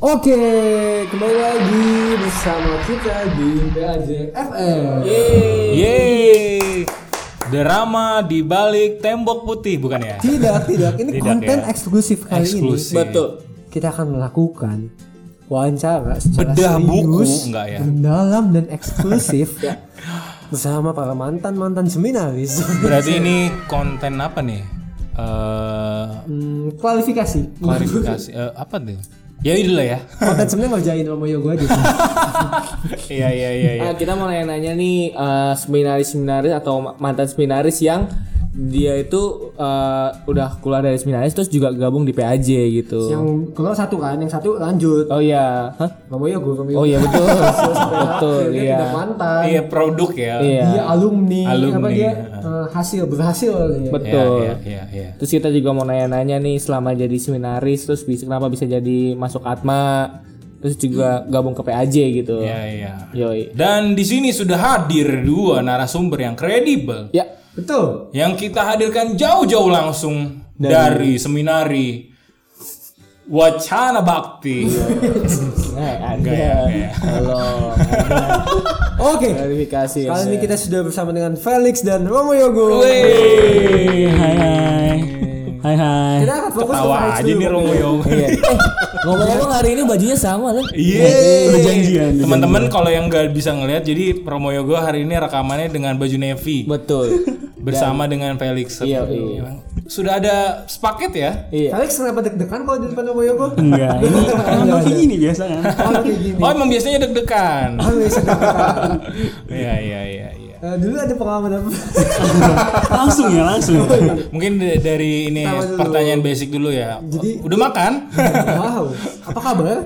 Oke, kembali lagi bersama kita di PAJ FM. Yeay. Drama di balik tembok putih bukan ya? Tidak, tidak. Ini Tidak, konten ya. eksklusif kali Eksklusif. ini. Betul. Kita akan melakukan wawancara secara Bedah buku, serius, enggak ya? mendalam dan eksklusif bersama para mantan mantan seminaris. Berarti ini konten apa nih? Eh Hmm, kualifikasi. klarifikasi eh, apa tuh? Ya udah lah ya. Konten sebenarnya ngerjain Romo Yogo aja. Iya iya iya iya. Ah, kita mau nanya-nanya nih eh, seminaris-seminaris atau ma- mantan seminaris yang dia itu eh, udah keluar dari seminaris terus juga gabung di PAJ gitu. yang keluar satu kan, yang satu lanjut. Oh iya, Hah? Yogo, Romo Yogo. Oh iya betul. betul, Dia iya. tidak mantan. Iya produk ya. Iya. Dia alumni, apa Alumni, dia ya. eh, hasil berhasil ya. Iya Betul. iya iya iya. Terus kita juga mau nanya-nanya nih selama jadi seminaris terus bisa kenapa bisa jadi masuk Atma terus juga gabung ke PAJ gitu. Iya iya. Yoi. Dan di sini sudah hadir dua narasumber yang kredibel Ya. Betul. yang kita hadirkan jauh-jauh langsung dari, seminari Wacana Bakti. Eh, ada. ya, enggak ya. Halo. Oke. Klarifikasi. Kali ini kita sudah bersama dengan Felix dan Romo Yogo. Wey. Hai hai. Hai hai. Kita akan fokus ke Tawa Felix aja dulu. nih Romo Yogo. Eh, ngomong-ngomong hari ini bajunya sama kan? Iya. Udah janjian. Teman-teman kalau yang nggak bisa ngelihat, jadi Romo Yogo hari ini rekamannya dengan baju navy Betul. Bersama dengan Felix. Iya, iya. Sudah ada sepaket ya? Iya. Felix kenapa deg-degan kalau di depan Romo Yogo? Enggak, ini emang kayak gini biasa kan. Oh, kayak gini. Oh emang biasanya deg-degan. Oh, deg-degan. Iya iya iya iya. Eh, dulu ada pengalaman apa? Langsung ya, langsung. Mungkin d- dari ini pertanyaan basic dulu ya. Jadi- udah makan? wow. Apa kabar?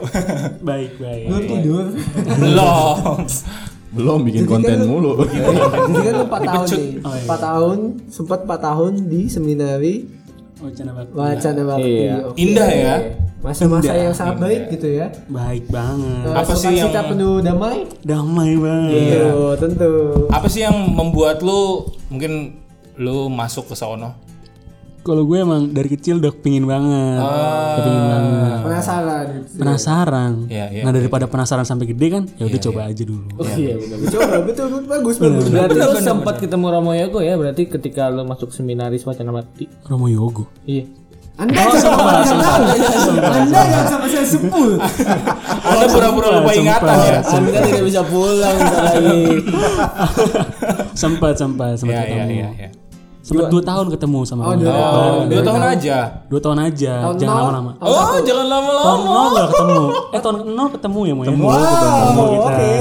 baik, baik. Belum tidur. Belum. Belum bikin Jadi konten kan- mulu. Jadi kan lu 4 tahun nih. 4 tahun, sempat 4 tahun di seminari Wacana bakti. Wacana Bakti. Iya. Oke. Indah ya. Masa-masa yang sangat baik gitu ya. Baik banget. Eh, Apa sih yang- penuh damai? Damai banget. Tentu, tentu. Apa sih yang membuat lu mungkin lu masuk ke sono? Kalau gue emang dari kecil udah pingin banget. Ah. Kepingin banget. Penasaran gitu. Penasaran. Iya, iya, nah daripada penasaran sampai gede kan, ya udah coba aja dulu. Iya, benar. Coba betul, betul bagus bagus. Berarti lu sempat ketemu Romo Yogo ya? Berarti ketika lu masuk seminaris Wacana Bakti. Romo Yogo. Iya. Anda jangan sampai Anda jangan sampai saya sebut. Ada pura-pura lupa ingatan ya. Anda tidak bisa pulang lagi. sempat, sempat, sempat Iya iya ketemu. Iya. iya. Sempat dua tahun ketemu sama Romo. dua Oh, dua tahun aja. Dua tahun aja, Tahun jangan lama-lama. Oh, jangan Tahun lama-lama. nol gak ketemu. Eh tahun nol ketemu ya mau ya? Wow, kita. oke.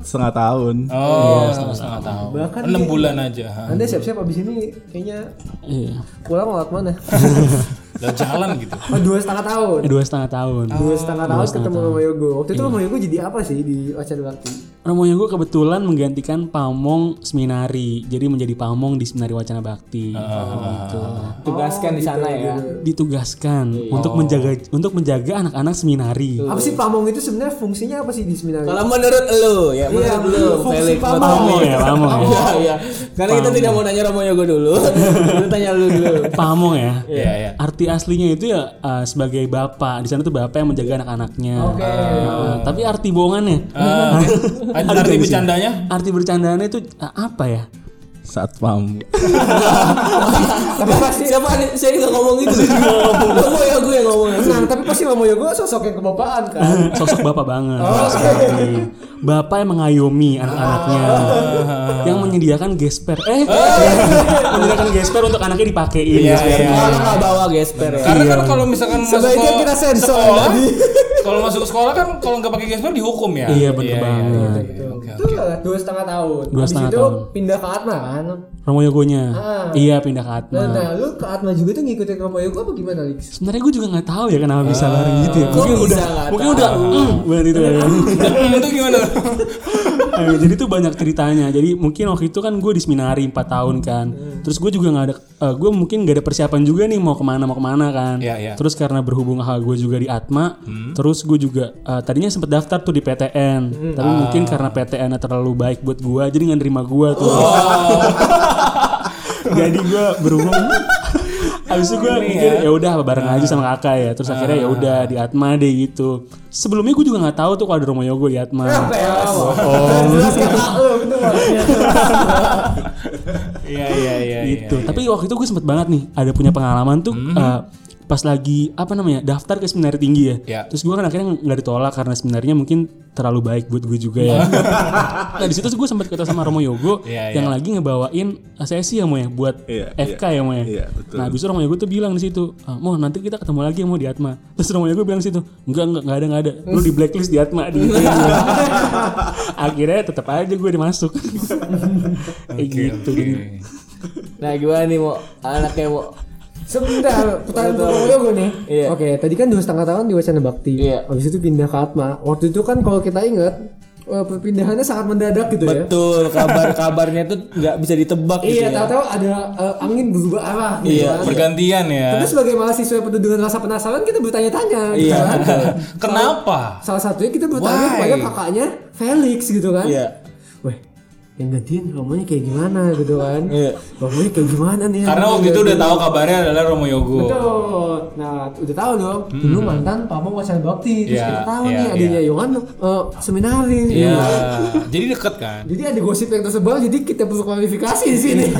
Setengah tahun. Oh, setengah tahun. Bahkan Enam bulan aja. ha. Anda siap-siap abis ini kayaknya Iya. pulang lewat mana? Udah jalan gitu. Oh, dua setengah tahun. Dua setengah tahun. Dua setengah tahun ketemu Romo Yogo. Waktu itu Romo Yogo jadi apa sih di Wacana Bakti? Romo Yogo kebetulan menggantikan Pamong Seminari, jadi menjadi Pamong di Seminari Wacana Bakti. Gitu. Tugaskan di sana ya. Ditugaskan untuk menjaga untuk menjaga anak-anak seminari. Apa sih pamong itu sebenarnya fungsinya apa sih di seminari? Kalau menurut lu ya, Iya, menurut lu fungsi Felix pamong. Pamong ya, Pamong ya. Iya, iya. Karena kita tidak mau nanya Romo Yogo dulu. Kita tanya lu dulu. Pamong ya. Iya iya. Arti aslinya itu ya uh, sebagai bapak. Di sana tuh bapak yang menjaga anak-anaknya. Oke. Uh, tapi arti bohongannya, Ah, arti bercandanya? arti bercandaannya itu uh, apa ya? Satpam. Tapi pasti siapa nih? Saya nggak ngomong itu. Romo Yogo yang ngomong. Tenang, tapi pasti Romo Yogo sosok yang kebapaan kan? Sosok bapak banget. Oh. Bapak yang mengayomi anak-anaknya, yang menyediakan gesper. Eh, menyediakan gesper untuk anaknya dipakein. Iya, iya. Kalau nggak bawa gesper ya. Karena kan kalau misalkan masuk Sebaiknya kita sensor kalau masuk ke sekolah kan kalau nggak pakai gesper dihukum ya. Iya, bener banget. Lah, dua setengah tahun. Dua Habis setengah itu tahun. pindah ke Atma kan? Romo Yogonya. Ah. Iya pindah ke Atma. Nah, nah, lu ke Atma juga tuh ngikutin Romo Yogo apa gimana, Lix? Sebenarnya gue juga nggak tahu ya kenapa bisa lari gitu ya. Mungkin udah, mungkin udah, mm, banget itu ya. Itu gimana? Eh, jadi tuh banyak ceritanya. Jadi mungkin waktu itu kan gue di seminari 4 tahun kan. Hmm. Terus gue juga nggak ada, eh, gue mungkin nggak ada persiapan juga nih mau ke mana mau ke mana kan. Iya, iya. Terus karena berhubung hal gue juga di Atma, Hmm. terus gue juga eh, tadinya sempet daftar tuh di PTN. Hmm. Tapi Ah. mungkin karena PTN -nya terlalu baik buat gue, jadi nggak nerima gue tuh. Oh. jadi gue berhubung Habis itu gue mikir ya udah bareng aja sama kakak ya. Terus akhirnya ya udah di Atma deh gitu. Sebelumnya gue juga nggak tahu tuh kalau ada Romo Yogo di Atma. Oh, kakak lu bener Iya iya iya. gitu. iya. Tapi waktu itu gue sempet banget nih ada punya pengalaman tuh eh, pas lagi apa namanya daftar ke seminari tinggi ya. Ya. Terus gue kan akhirnya nggak ditolak karena seminarnya mungkin terlalu baik buat gue juga ya. nah di situ gue sempat ketemu sama Romo Yogo Iya, yang iya. lagi ngebawain sesi ya mau ya buat Iya, FK ya mau ya. Iya, betul. Nah Romo Yogo tuh bilang di situ, ah, mau nanti kita ketemu lagi ya mau di Atma. Terus Romo Yogo bilang di situ, enggak enggak enggak ada enggak ada. Lu di blacklist di Atma di Akhirnya tetap aja gue dimasuk. Kayak gitu. Jadi Nah gimana nih mau anaknya mau Sebentar, pertanyaan Romo Yogo nih. Iya. Oke, tadi kan dua setengah tahun di Wacana Bakti. Iya. Habis itu pindah ke Atma. Waktu itu kan kalau kita ingat eh, perpindahannya sangat mendadak gitu ya. betul kabar-kabarnya tuh nggak bisa ditebak gitu Iya, ya. tahu-tahu ada eh, angin berubah arah gitu Iya, kan. Bergantian ya. Tapi sebagai mahasiswa yang penuh dengan rasa penasaran kita bertanya-tanya gitu Iya, kan. Kenapa? Salah satunya kita bertanya Why? kepada kakaknya Felix gitu kan. Iya. Yang gantiin Romonya kayak gimana gitu kan. Iya. Romonya kayak gimana nih. Karena waktu itu udah gitu. tahu kabarnya adalah Romo Yogo. Betul. Nah, udah tahu dong. Dulu mantan Pamo Wacana Bakti. Terus Iya, kita tahu iya, nih adanya iya. Yohan eh, seminaris. Iya. Jadi deket kan. Jadi ada gosip yang tersebar, jadi kita perlu klarifikasi di sini.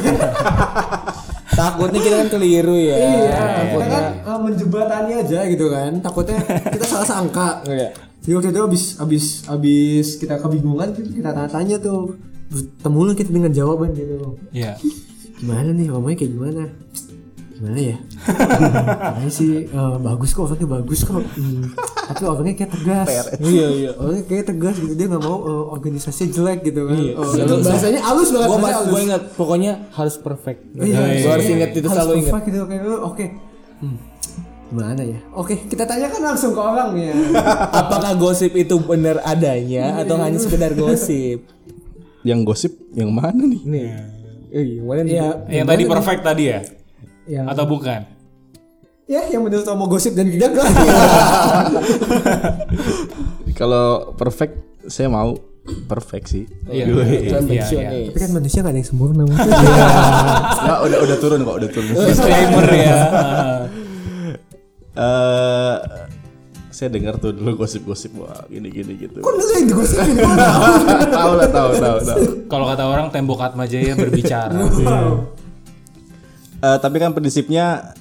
Takutnya kita kan keliru ya. iya, kita Takutnya. kan uh, menjebatani aja gitu kan. Takutnya kita salah sangka. Iya. Jadi waktu itu abis abis abis kita kebingungan kita tanya-tanya tuh bertemu lu kita dengan jawaban gitu. Iya. Gimana nih ngomongnya kayak gimana? Gimana ya? Kayaknya sih eh, bagus kok orangnya bagus kok. Hmm, Tapi orangnya kayak tegas. Iya iya. Orangnya kayak tegas gitu dia nggak mau eh, organisasinya jelek gitu kan. Iya. Oh, itu bahasanya halus banget. Gua bahasanya mas, gua ingat pokoknya harus perfect. Iya, Gua harus ingat itu Harus selalu ingat. perfect gitu kayak lu, Oke. Hmm. Gimana ya? Oke, kita tanyakan langsung ke orang ya. Apakah gosip itu benar adanya atau hanya sekedar gosip? Yang gosip yang mana nih? Nih. Eh, gimana nih? Iya. Yang tadi perfect tadi ya? Ya. Atau bukan? Ya, yang menurut mau gosip dan tidak kan. Kalau perfect saya mau perfect sih. Iya. Gue. Iya, iya. Tapi kan manusia gak ada yang sempurna. Mas. Nggak, udah udah turun kok, udah turun. Disclaimer ya. Eh saya dengar tuh dulu gosip-gosip wah gini gini gitu. Kok lu yang digosipin? tahu lah, tahu, tahu, tahu. Kalau kata orang tembok Atma Jaya berbicara. Eh, tapi kan prinsipnya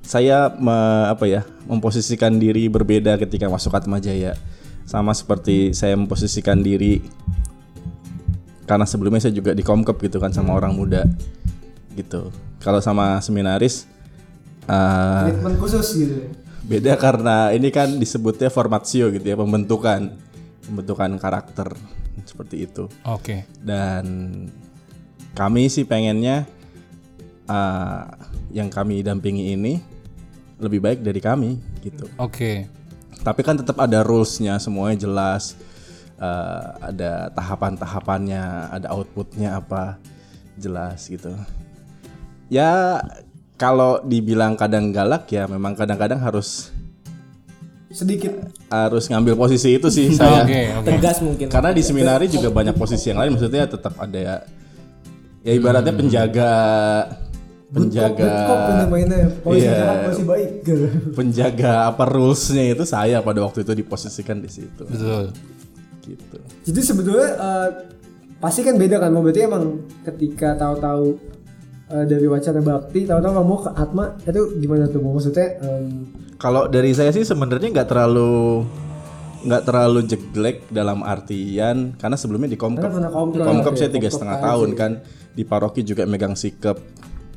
saya me- apa ya memposisikan diri berbeda ketika masuk Atma Jaya sama seperti saya memposisikan diri karena sebelumnya saya juga di Komkep gitu kan sama orang muda gitu kalau sama seminaris eh, Treatment khusus gitu. Beda karena ini kan disebutnya formatio gitu ya pembentukan pembentukan karakter seperti itu Oke. dan kami sih pengennya uh, yang kami dampingi ini lebih baik dari kami gitu. Oke. Tapi kan tetap ada rulesnya semuanya jelas, uh, ada tahapan-tahapannya, ada outputnya apa jelas gitu. Ya kalau dibilang kadang galak ya memang kadang-kadang harus Sedikit. harus ngambil posisi itu sih saya. Oke, oke. Tegas mungkin. Karena di seminari juga banyak posisi yang lain, maksudnya tetap ada ya, ya ibaratnya penjaga, penjaga? Polisi Iya. baik. Penjaga apa rulesnya itu saya pada waktu itu diposisikan di situ, Betul. gitu. Jadi sebetulnya eh, pasti kan beda kan, mau berarti emang ketika tahu-tahu eh, dari wacana bakti, tahu-tahu kamu ke Atma itu gimana tuh? Maksudnya em, Kalau dari saya sih sebenarnya nggak terlalu nggak terlalu jelek dalam artian karena sebelumnya di Komkep, Komkep ya, saya tiga setengah tahun kan. Di paroki juga megang sikap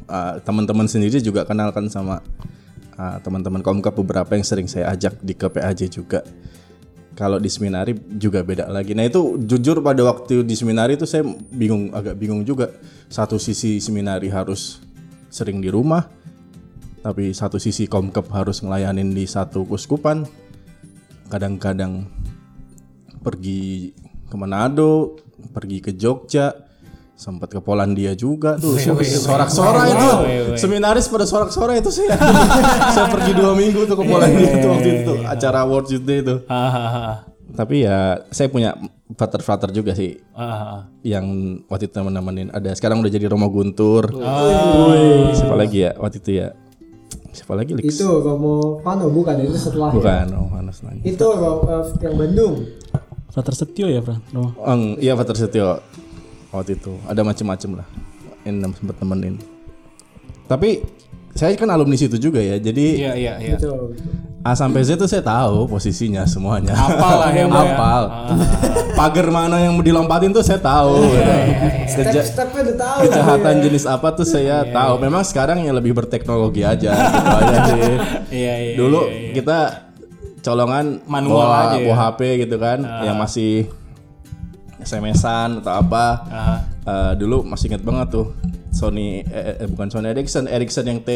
Uh, teman-teman sendiri juga kenal kan sama uh, teman-teman Komkep. Beberapa yang sering saya ajak di KPAJ juga kalau di seminari juga beda lagi. Nah itu jujur pada waktu di seminari itu saya bingung agak bingung juga. Satu sisi seminari harus sering di rumah, tapi satu sisi Komkep harus ngelayanin di satu kuskupan. Kadang-kadang pergi ke Manado, pergi ke Jogja, sempat ke Polandia juga tuh. Sorak-sorai itu. Seminaris pada sorak-sorai itu saya. saya pergi dua minggu tuh ke Polandia itu waktu itu acara World Youth Day itu tapi ya saya punya Flutter-flutter juga sih Ah, ah, ah. yang waktu itu nemenin ada sekarang udah jadi Romo Guntur. Siapa lagi ya waktu itu ya? Siapa lagi Lix? Itu Romo Pano bukan itu setelah ya. Bukan, oh, Hanus lagi. Itu eh, yang Bandung. Frater Setio ya, Fran? Oh. Eng, iya Fatar Setio waktu itu ada macem-macem lah yang nem- sempet nemenin. Tapi saya kan alumni situ juga ya, jadi Iya iya iya. A sampai Z tuh saya tahu posisinya semuanya. Hafal lah ya, ya. Hafal. Pagar mana yang mau dilompatin tuh saya tahu. Keja- Step-stepnya udah tahu. kejahatan jenis apa tuh saya tahu. Memang sekarang yang lebih berteknologi aja gitu aja sih. Iya iya. Dulu iya, iya. kita colongan Manual bawa, aja ya. bawa HP gitu kan, yang masih SMS-an atau apa. Ah. Eh, dulu masih inget banget tuh Sony eh, eh, bukan Sony Ericsson, Ericsson yang T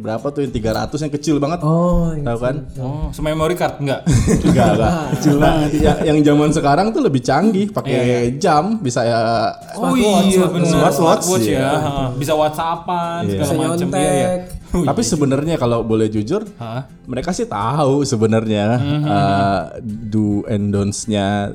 berapa tuh yang 300 yang kecil banget. Oh, Tahu kan? Oh, memory card enggak? Enggak, enggak. Nah, ya- yang zaman sekarang tuh lebih canggih, pakai jam bisa ya oh iya benar. Smartwatch, ya. ya. Ha, Bisa WhatsAppan Iya. segala Bisa macam nyontek. iya ya. Tapi sebenarnya kalau boleh jujur, Hah? mereka sih tahu sebenarnya uh, do and don'ts-nya.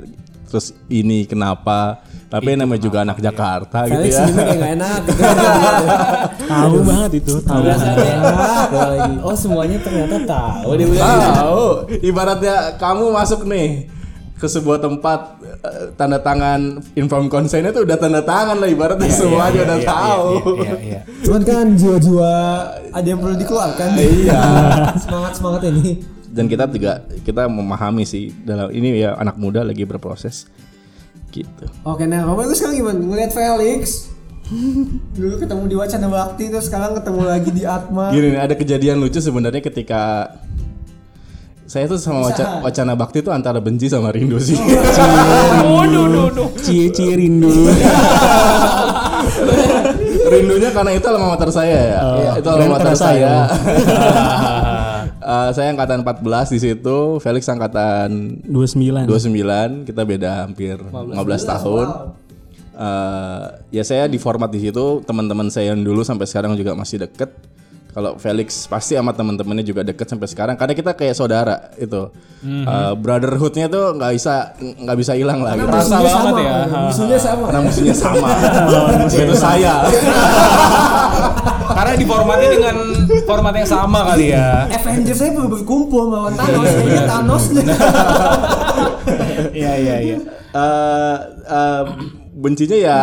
Terus ini kenapa? Tapi namanya juga anak Jakarta gitu Felix ya. ini kayak gak enak gitu. Tahu banget itu, tahu. Apalagi, oh semuanya ternyata tahu dia bilang. Tahu. Ibaratnya kamu masuk nih ke sebuah tempat eh, tanda tangan inform consent itu udah tanda tangan lah ibaratnya semuanya udah tahu. Iya iya. Cuman kan jiwa-jiwa ada yang perlu dikeluarkan. Iya. Semangat-semangat ini. Dan kita juga kita memahami sih dalam ini ya anak muda lagi berproses gitu. Oke, nah Romo itu sekarang gimana? Ngeliat Felix Dulu ketemu di Wacana Bakti Terus sekarang ketemu lagi di Atma Gini nih, ada kejadian lucu sebenarnya ketika saya tuh sama waca- wacana bakti tuh antara benci sama rindu sih. Cie-cie rindu. Rindunya karena itu alma mater saya ya. Oh, itu alma mater saya. saya. Eh, saya angkatan 14 di situ, Felix angkatan 29. 29, kita beda hampir 15 tahun. Eh, ya saya di format di situ, teman-teman saya yang dulu sampai sekarang juga masih deket. Kalau Felix pasti sama teman-temannya juga deket sampai sekarang karena kita kayak saudara itu. Eh, brotherhoodnya tuh nggak bisa nggak bisa hilang lah gitu. Rasa Musuhnya banget sama, ya. Musuhnya sama Karena musuhnya sama. Itu saya. Karena diformatnya dengan format yang sama kali ya. Avengers saya baru berkumpul melawan Thanos. Kayaknya Thanos deh Iya iya iya. eh eh, bencinya ya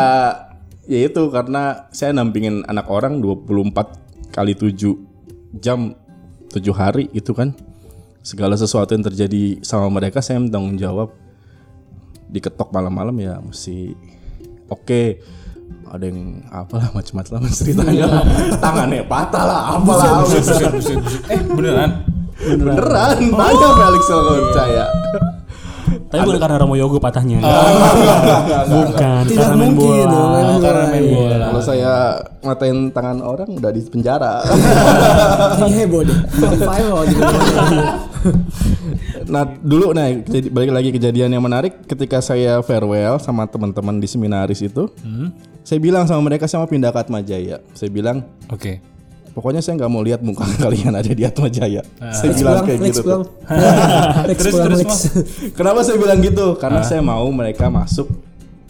ya itu karena saya nampingin anak orang 24 kali 7 jam 7 hari itu kan. Segala sesuatu yang terjadi sama mereka saya tanggung jawab. Diketok malam-malam ya mesti oke ada yang apalah macam-macam lah ceritanya. Lah. tangannya patah lah apalah. Buset, buset, buset. Eh beneran? beneran. Tanya Felix kalau percaya. Tapi bukan karena Romo Yogo patahnya. Oh, bukan, Tidak karena main mungkin bola. dong, Oh, karena main bola. kalau saya ngatain tangan orang udah di penjara. Kayaknya heboh deh. Nah dulu nah balik lagi kejadian yang menarik. Ketika saya farewell sama teman-teman di seminaris itu, saya bilang sama mereka saya mau pindah ke Atma Jaya. Saya bilang Oke. pokoknya saya nggak mau lihat muka kalian ada di Atma Jaya. saya Lex bilang pulang, kayak Lex gitu. pulang tuh. Lex Terus, pulang, terus, Kenapa saya bilang gitu? Karena saya mau mereka masuk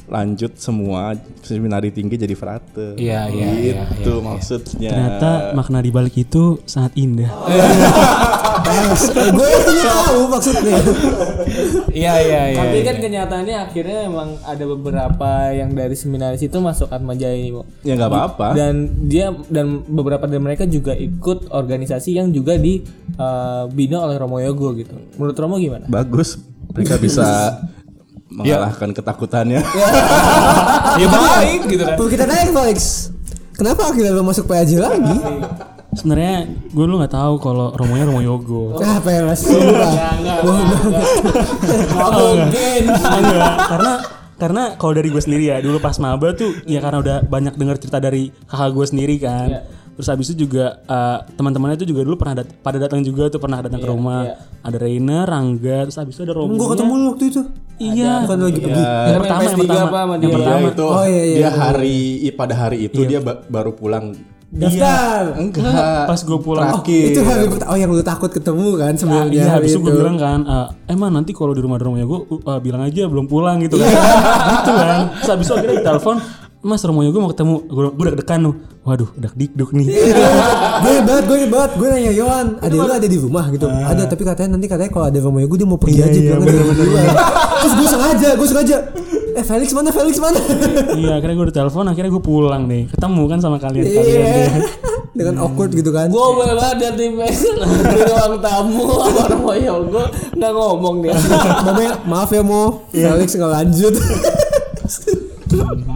lanjut semua seminari tinggi jadi frate. Iya, iya, iya, Gitu maksudnya. Ternyata makna di balik itu sangat indah. Gue punya tahu maksudnya Iya iya iya. Tapi iya. kan kenyataannya akhirnya emang ada beberapa yang dari seminaris itu masuk Atma Jaya ini, ya nggak apa-apa. Dan dia dan beberapa dari mereka juga ikut organisasi yang juga dibina oleh Romo Yogo gitu. Menurut Romo gimana? Bagus. Mereka bisa mengalahkan ketakutannya. Ya baik gitu kan. Perlu kita tanya ke Felix Kenapa akhirnya lo masuk PAJ lagi? Sebenarnya gue lu nggak tahu kalau Romonya Romo Yogo. Ah, PLS Mungkin. Enggak, karena karena kalau dari gue sendiri ya dulu pas maba tuh ya karena udah banyak dengar cerita dari kakak gue sendiri kan terus habis itu juga eh, teman-temannya itu juga dulu pernah dat- pada datang juga tuh pernah datang ke rumah ada Reina Rangga terus habis itu ada Romo Gue ketemu lu waktu itu iya Bukan lagi pergi yang pertama yang PS3 pertama apa sama yang dia? pertama Iya, itu Oh, iya, iya, dia iya. hari pada hari itu dia ba- baru pulang Daftar. Enggak. Pas gue pulang. Terakhir. Itu hari. Oh yang lu takut ketemu kan sebelumnya. Iya, hari habis itu gue bilang kan, eh emang nanti kalau di rumah rumahnya gue bilang aja belum pulang gitu kan. gitu kan. Terus habis itu akhirnya ditelepon, Mas rumahnya gue mau ketemu, gue gue udah deg-degan tuh. Waduh, udah dikduk nih. gue banget, gue banget, gue nanya Yohan, ada lu ada di rumah gitu? Ada, tapi katanya nanti katanya kalau ada rumahnya gue dia mau pergi Iya, aja iya, dari luar. Terus gue sengaja, gue sengaja. Eh Felix mana, Felix mana? iya, akhirnya gue udah telepon, akhirnya gue pulang nih. Ketemu kan sama deh. Iya. Dengan awkward gitu kan. Gue boleh banget dari di ruang tamu sama orang Moyogo nggak ngomong dia. Mamanya, maaf ya Mo, Felix nggak lanjut.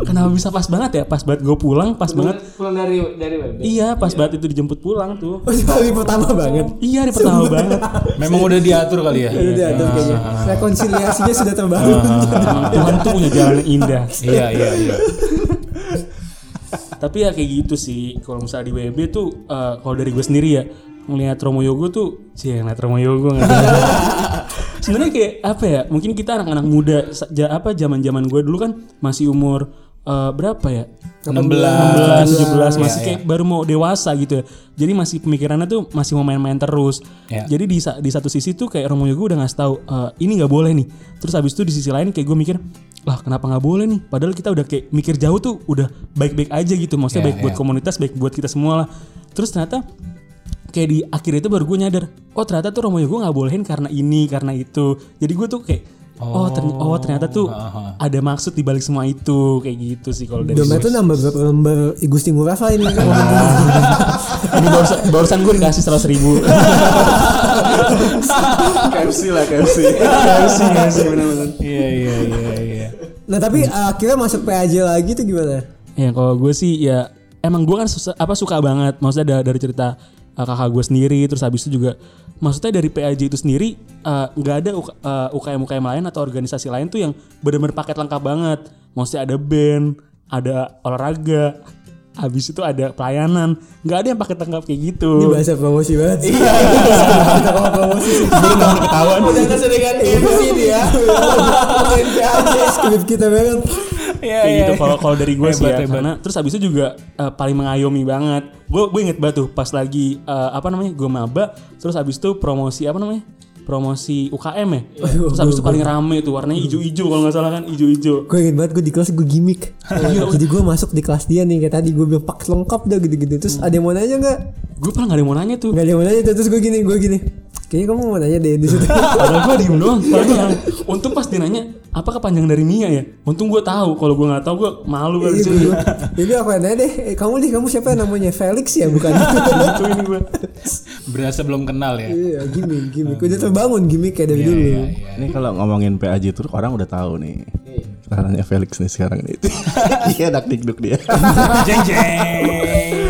Kenapa bisa pas banget ya? Pas banget gue pulang, pas banget. Pulang dari dari web. Iya, pas banget itu dijemput pulang tuh. Oh, hari pertama banget. Iya, di pertama banget. Memang udah diatur kali ya. Itu dia tuh kayaknya. Rekonsiliasinya sudah terbangun. Emang Tuhan tuh punya jalan yang indah. Iya iya iya. Tapi ya kayak gitu sih. Kalau misalnya di WB tuh, eh, kalau dari gue sendiri ya, ngelihat Romo Yogo tuh, sih ngeliat Romo Yogo nggak. Sebenarnya kayak apa ya? Mungkin kita anak-anak muda, ja- apa zaman-zaman gue dulu kan masih umur eh, berapa ya? 16. 16, 17 masih Iya, kayak baru mau dewasa gitu ya. Jadi masih pemikirannya tuh masih mau main-main terus. Iya. Jadi di di satu sisi tuh kayak Romo Yogo udah ngasih tahu "Eh, ini nggak boleh nih. Terus habis itu di sisi lain kayak gue mikir, lah kenapa nggak boleh nih? Padahal kita udah kayak mikir jauh tuh udah baik-baik aja gitu. Maksudnya Iya, baik buat iya. komunitas, baik buat kita semua lah. Terus ternyata kayak di akhir itu baru gue nyadar, oh ternyata tuh Romo Yogo nggak bolehin karena ini, karena itu. Jadi gue tuh kayak Oh, terny- oh ternyata tuh ada maksud di balik semua itu kayak gitu sih kalau dari Dompet gue. tuh nambah berapa lembar Igusti Ngurafa ini. Ini barusan, barusan gue dikasih seratus ribu. KFC lah KFC. Kasih, kasih benar-benar. Iya iya iya iya. Nah tapi akhirnya masuk PAJ lagi tuh gimana? Ya kalau gue sih ya emang gue kan susah, apa suka banget maksudnya da- dari cerita uh, kakak gue sendiri terus habis itu juga maksudnya dari PAJ itu sendiri uh, nggak ada UK, uh, UKM UKM lain atau organisasi lain tuh yang benar-benar paket lengkap banget. Maksudnya ada band, ada olahraga, habis itu ada pelayanan, nggak ada yang paket lengkap kayak gitu. Ini bahasa promosi banget. Iya. Kita kalau promosi sih. ketahuan. Udah keseringan sih dia. Ngomongin PAJ. Skrip kita banget. Iya kayak iya. gitu kalau kalau dari gue sih ya hebat. karena terus habis itu juga eh, paling mengayomi banget gue gue inget banget tuh pas lagi eh, apa namanya gue maba terus habis itu promosi apa namanya promosi UKM ya terus habis itu paling rame tuh warnanya hijau-hijau kalau nggak salah kan hijau-hijau Gue inget banget gue di kelas gue gimmick. Jadi gue masuk di kelas dia nih kayak tadi gue bilang paket lengkap dah gitu-gitu. Terus ada yang mau nanya nggak? gue pernah nggak ada yang mau nanya tuh Gak ada yang mau nanya tuh. terus gue gini gue gini. Kayaknya kamu mau nanya deh di situ. padahal gue diem doang padahal gue nanya. untung pas dia nanya apa kepanjang dari Mia ya untung gue tahu kalau gue nggak tahu gue malu kan di Iya, situ gua- Jadi aku nanya deh, eh, kamu nih kamu siapa namanya Felix ya bukan? gitu ini gue Berasa belum kenal ya. Iya gimmick gimmick. Udah terbangun gimmick kayak dari dulu. Iya iya. Ini kalau ngomongin PAJ itu orang udah tahu nih. Caranya Felix nih sekarang nih. Iya dak dikduk dia. Jeng jeng.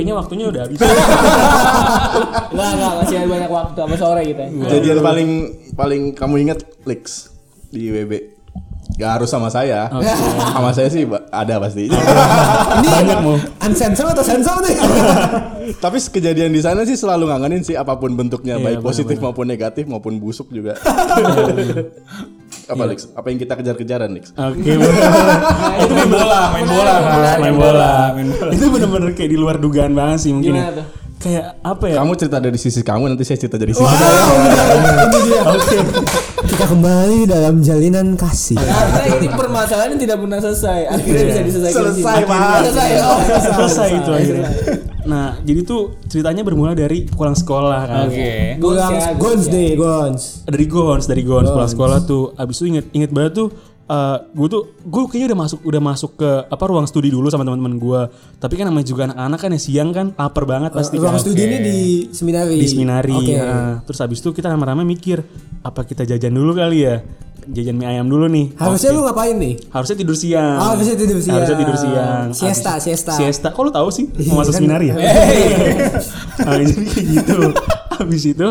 Kayaknya waktunya udah habis Enggak enggak masih ada banyak waktu sama sore kita. Kejadian paling paling kamu ingat Lex di WB. Gak harus sama saya. Sama saya sih ada pasti. Ini banyak mau. Unsensor atau sensor nih? Tapi kejadian di sana sih selalu ngangenin sih apa pun bentuknya, Iya, baik benar, positif maupun negatif maupun busuk juga. Apa Lex? Apa yang kita kejar-kejaran Lex? oke Itu main bola, main bola kan. main bola. itu bener-bener kayak di luar dugaan banget sih mungkin Gimana ya. tuh? Kayak apa ya Kamu cerita dari sisi kamu, nanti saya cerita dari sisi saya. ini dia. Kita kembali dalam jalinan kasih. Karena ini permasalahan yang tidak pernah selesai. Akhirnya bisa diselesaikan. Selesai, Pak. Selesai. Oh. selesai itu akhirnya nah jadi tuh ceritanya bermula dari pulang sekolah kan Oke. Pulang ya, Gons ya. deh Gons. dari Gons dari Gons pulang sekolah tuh abis itu inget inget banget tuh gue tuh gue kayaknya udah masuk udah masuk ke apa ruang studi dulu sama teman-teman gue tapi kan namanya juga anak-anak kan ya siang kan lapar banget pasti Ruang kan. studi ini di seminari. di seminari Oke. Nah, terus abis itu kita rame-rame mikir apa kita jajan dulu kali ya? Jajan mie ayam dulu nih. Harusnya lu ngapain nih? harusnya tidur siang. Oh, harusnya tidur siang. harusnya tidur siang. Siesta, Abis- siesta. siesta. Kok lu tahu sih mau masuk seminari ya? Nah, jadi kayak gitu abis itu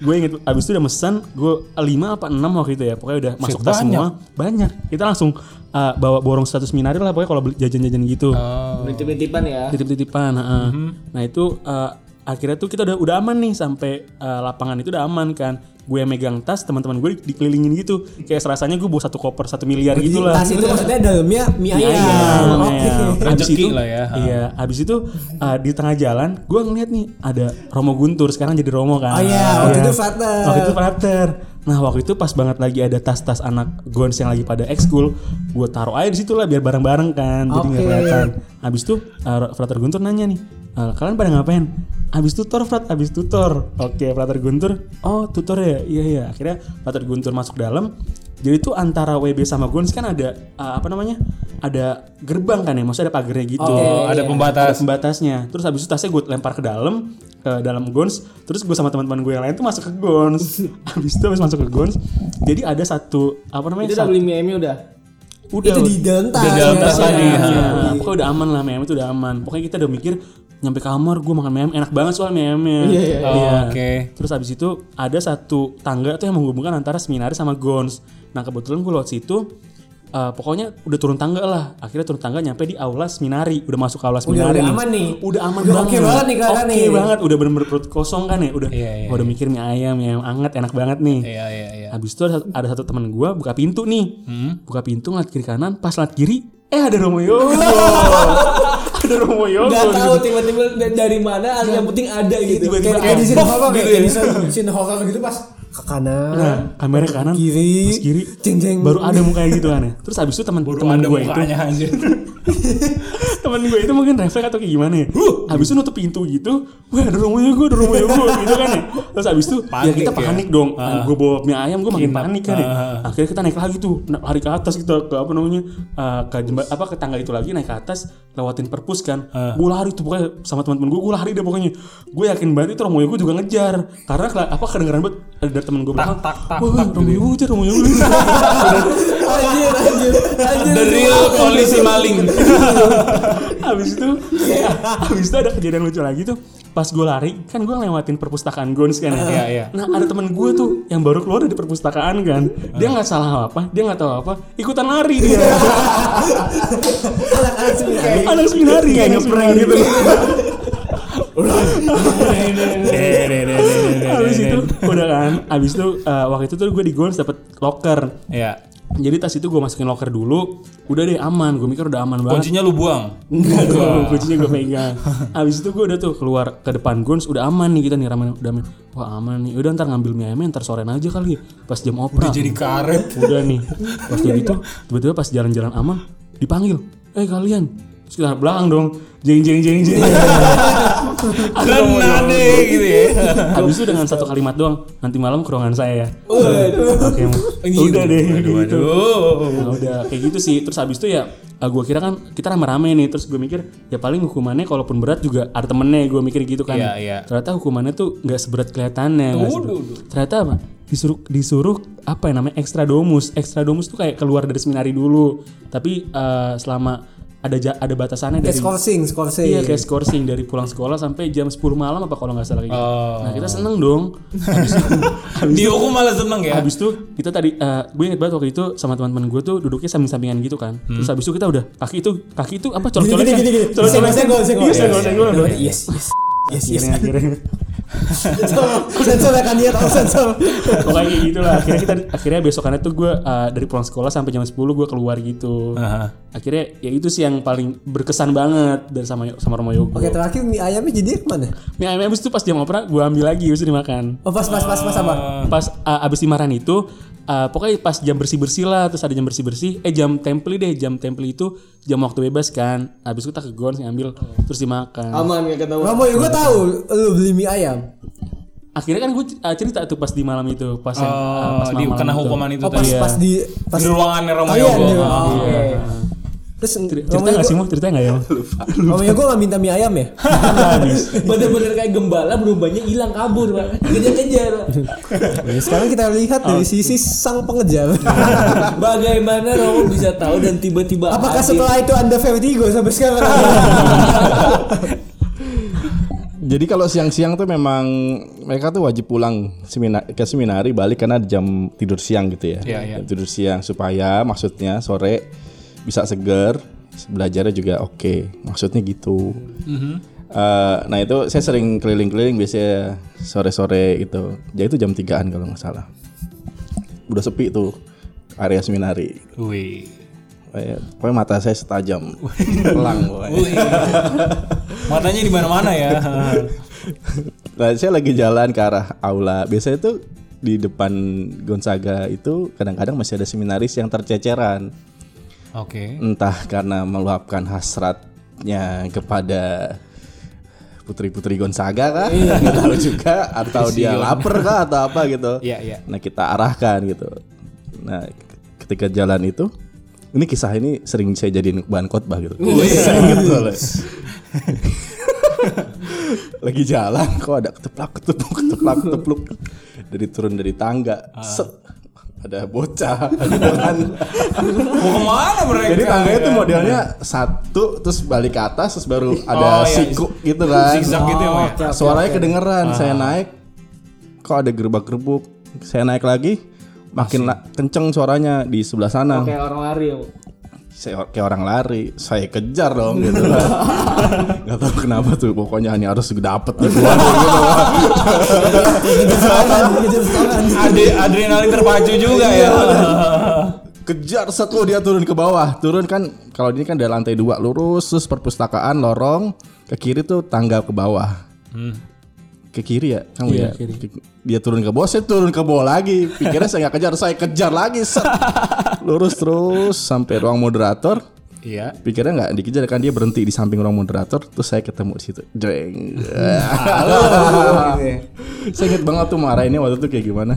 gue inget abis itu udah pesan gue lima apa enam waktu itu ya pokoknya udah masuk tas semua. Banyak. Kita langsung uh, bawa borong satu seminari lah pokoknya kalau beli jajan-jajan gitu. Titip-titipan ya. titip-titipan heeh. nah itu uh, akhirnya tuh kita udah udah aman nih sampai uh, lapangan itu udah aman kan gue yang megang tas teman-teman gue di- dikelilingin gitu kayak serasanya gue bawa satu koper satu miliar Jadi gitu lah tas itu maksudnya dalamnya mie ayam. Ayam. Habis Rezeki itu, lah ya. Iya, habis itu uh, di tengah jalan gue ngeliat nih ada Romo Guntur sekarang jadi Romo kan. Oh iya, waktu Iya. itu frater. Waktu itu frater. Nah waktu itu pas banget lagi ada tas-tas anak gons yang lagi pada ekskul, gue taruh aja di situ lah biar bareng-bareng kan, jadi nggak Oke. kelihatan. Habis itu uh, frater Guntur nanya nih, "Eh, kalian pada ngapain? Habis tutor frat, habis tutor. Oke, frater Guntur, oh tutor ya, iya iya. Akhirnya frater Guntur masuk dalam. Jadi tuh antara WB sama Gons kan ada uh, apa namanya? Ada gerbang kan ya, maksudnya ada pagarnya gitu. Oh, ada pembatas. Ada pembatasnya. Terus habis itu tasnya gue lempar ke dalam ke dalam Gons. Terus gue sama teman-teman gue yang lain tuh masuk ke Gons. habis itu habis masuk ke Gons. Jadi ada satu apa namanya? Itu udah satu- beli mie ayamnya udah. udah Itu di dalam tas. Di dalam tas ya. Iya. pokoknya udah aman lah meme itu udah aman. Pokoknya kita udah mikir nyampe kamar gue makan meme enak banget soal meme. Iya, iya, iya. Oke. Terus habis itu ada satu tangga tuh yang menghubungkan antara seminaris sama Gons. Nah kebetulan gue lewat situ. Eh, pokoknya udah turun tangga lah. Akhirnya turun tangga nyampe di aula seminari. Udah masuk aula seminari. udah aman nih. Udah aman Udah banget. oke banget nih kakak Oke nih. banget. Udah bener-bener perut kosong kan ya. Udah. Iya, iya, wah, udah mikir mie ayam, mie ayam anget enak banget nih. Iya iya iya. Habis itu ada, ada satu teman gua buka pintu nih. Hmm? Buka pintu ngeliat kiri kanan, pas ngeliat kiri, eh ada Romo Yogo. ada Romo Yogo. Gak tahu gitu. tiba-tiba da- dari mana, yang penting ada gitu. Tiba-tiba Kayak di sini horor gitu ya. di sini- gitu pas ke kanan. Nah, kamera ke kanan, Kiri. terus kiri, Jeng, jeng. baru ada mukanya gitu kan ya. Terus habis itu teman teman gue itu, teman gue itu mungkin refleks atau kayak gimana ya. Habis itu nutup pintu gitu, wah ada Romo Yogo, ada Romo Yogo gitu kan ya. Terus habis itu ya Panik kita ya. panik dong. gue bawa mie ayam, gue makin Kita- panik kan ya. ah. Akhirnya kita naik lagi tuh, lari ke atas kita ke apa namanya eh, ke jembat apa ke tangga itu lagi naik ke atas lewatin perpus kan. Gue lari tuh pokoknya sama teman-teman gue, gue lari deh pokoknya. Gue yakin banget itu Romo Yogo juga ngejar karena apa kedengeran banget ada dari temen gue belakang. tak, tak, tak, Yogo aja, Romo Yogo. Anjir, anjir, anjir. The real polisi maling. habis itu habis itu ada kejadian lucu lagi tuh pas gue lari kan gue ngelewatin perpustakaan Gons kan ya Iya, iya. nah ada temen gue tuh yang baru keluar dari perpustakaan kan dia nggak salah apa dia nggak tahu apa ikutan lari dia Anak-anak seminari. anak seminari kayak ngeprank gitu habis itu udah kan habis itu eh, waktu itu tuh gue di Gons dapet locker Iya. jadi tas itu gue masukin locker dulu udah deh aman gue mikir udah aman banget Kuncinya lu buang. Enggak dong, kuncinya gue pegang. Abis itu gue udah tuh keluar ke depan Gons, udah aman nih kita nih ramen udah aman. Wah aman nih, udah ntar ngambil mie ayamnya ntar sorean aja kali. Pas jam opera. Jadi karet. Udah nih, pas kayak gitu, tiba-tiba pas jalan-jalan aman, dipanggil. Eh kalian, kita belakang dong, jeng jeng jeng jeng. Kena deh gitu ya. Abis itu dengan satu kalimat doang, nanti malam ke ruangan saya ya. Oke, udah deh. Gitu. Nah, udah kayak gitu sih. Terus habis itu ya gue kira kan kita rame-rame nih. Terus gue mikir ya paling hukumannya kalaupun berat juga ada temennya. Gue mikir gitu kan. Iya, iya. Ternyata hukumannya tuh nggak seberat kelihatannya. nggak seberat- Ternyata apa? Disuruh disuruh apa ya namanya ekstra domus. Ekstra domus tuh kayak keluar dari seminari dulu. Tapi eh, selama ada ja- ada batasannya Kayak dari skorsing, skorsing. Iya kayak skorsing dari pulang sekolah sampai jam 10 malam apa kalau nggak salah kayak gitu. Oh. Nah kita seneng dong. Habis, habis Dihukum malah seneng ya. Habis itu kita tadi eh, gue inget banget waktu itu sama teman-teman gue tuh duduknya samping-sampingan gitu kan. Terus habis itu kita udah kaki itu kaki itu apa colok-colok Gini, gini, gini, gini. Senggol, senggol, Iya, senggol. senggol, senggol. Yes, yes. Yes, yes. Akhirnya, akhirnya. Sensor ya kan dia tahu sensor. Pokoknya kayak gitu lah. Akhirnya kita akhirnya besokannya tuh gue eh, dari pulang sekolah sampai jam 10 gue keluar gitu. Aha. Akhirnya ya itu sih yang paling berkesan banget dari sama sama Romo Yogo. Oke, terakhir mie ayamnya jadi ke mana? Mie ayam habis itu pas jam opera gue ambil lagi habis itu dimakan. Oh, pas, pas, pas, pas apa? pas uh, abis dimarahin itu uh, pokoknya pas jam bersih bersih lah terus ada jam bersih bersih eh jam templi deh jam templi itu jam waktu bebas kan abis itu kita ke Gons ngambil terus dimakan Aman gak ketahuan. Romo juga tahu lu beli mie ayam. akhirnya kan gue uh, cerita tuh pas di malam itu pas yang, uh, pas di malam kena itu. hukuman itu Oh, pas, tadi. pas di pas Di ruangannya Romo Kalian Yogo. di- Ah. oh, Oke. Terus cerita nggak sih mau cerita nggak ya Mo? Romo Yogo nggak minta mie ayam ya? habis Bener-bener kayak gembala berubahnya hilang kabur pak. Kejar-kejar pak. Ya, sekarang kita lihat dari sisi sang pengejar. Bagaimana Romo bisa tahu dan tiba-tiba Apakah setelah itu anda vertigo sampai sekarang? Jadi kalau siang-siang tuh memang mereka tuh wajib pulang semina- ke seminari balik karena jam tidur siang gitu ya. Iya. Jam tidur siang supaya maksudnya sore bisa seger, belajarnya juga oke. Maksudnya gitu. Eh, nah itu saya sering keliling-keliling biasanya sore-sore itu. Jadi itu jam 3an kalau nggak salah. Udah sepi tuh area seminari. Wih. Pokoknya mata saya setajam pelang. Matanya di mana-mana ya. Nah, saya lagi jalan ke arah aula. Biasanya tuh di depan Gonzaga itu kadang-kadang masih ada seminaris yang terceceran. Oke. Entah karena meluapkan hasratnya kepada putri-putri Gonzaga kah? Nggak tahu juga atau dia lapar kah atau apa gitu. Iya, iya. Nah, kita arahkan gitu. Nah, ketika jalan itu ini kisah ini sering saya jadiin bahan khotbah gitu. Saya ingat soalnya. Lagi jalan kok ada keteplak ketepluk keteplak ketepluk dari turun dari tangga. Set. Ada bocah depan. Mau ke mana mereka? Jadi tangganya Ya. tuh modelnya satu terus balik ke atas terus baru Oh, ada iya. siku gitu kan. Zigzag gitu ya, ya? Oke, oke, Suaranya oke. kedengeran. Saya naik kok ada gerbak-gerbuk. Saya naik lagi makin la- kenceng suaranya di sebelah sana. Kayak orang lari ya. Saya kayak orang lari, saya kejar dong gitu kan. Gak tahu kenapa tuh, pokoknya ini harus dapet nih gitu. Ade adrenalin terpacu juga ya. kejar satu dia turun ke bawah turun kan kalau ini kan ada lantai dua lurus terus perpustakaan lorong ke kiri tuh tangga ke bawah ke kiri ya kamu Iya, ya kiri. Dia turun ke bawah saya turun ke bawah lagi. Pikirnya saya nggak kejar saya kejar lagi set. lurus terus sampai ruang moderator. Iya. pikirnya nggak dikejar kan dia berhenti di samping ruang moderator terus saya ketemu di situ. Jeng. Saya inget banget tuh marah ini waktu itu kayak gimana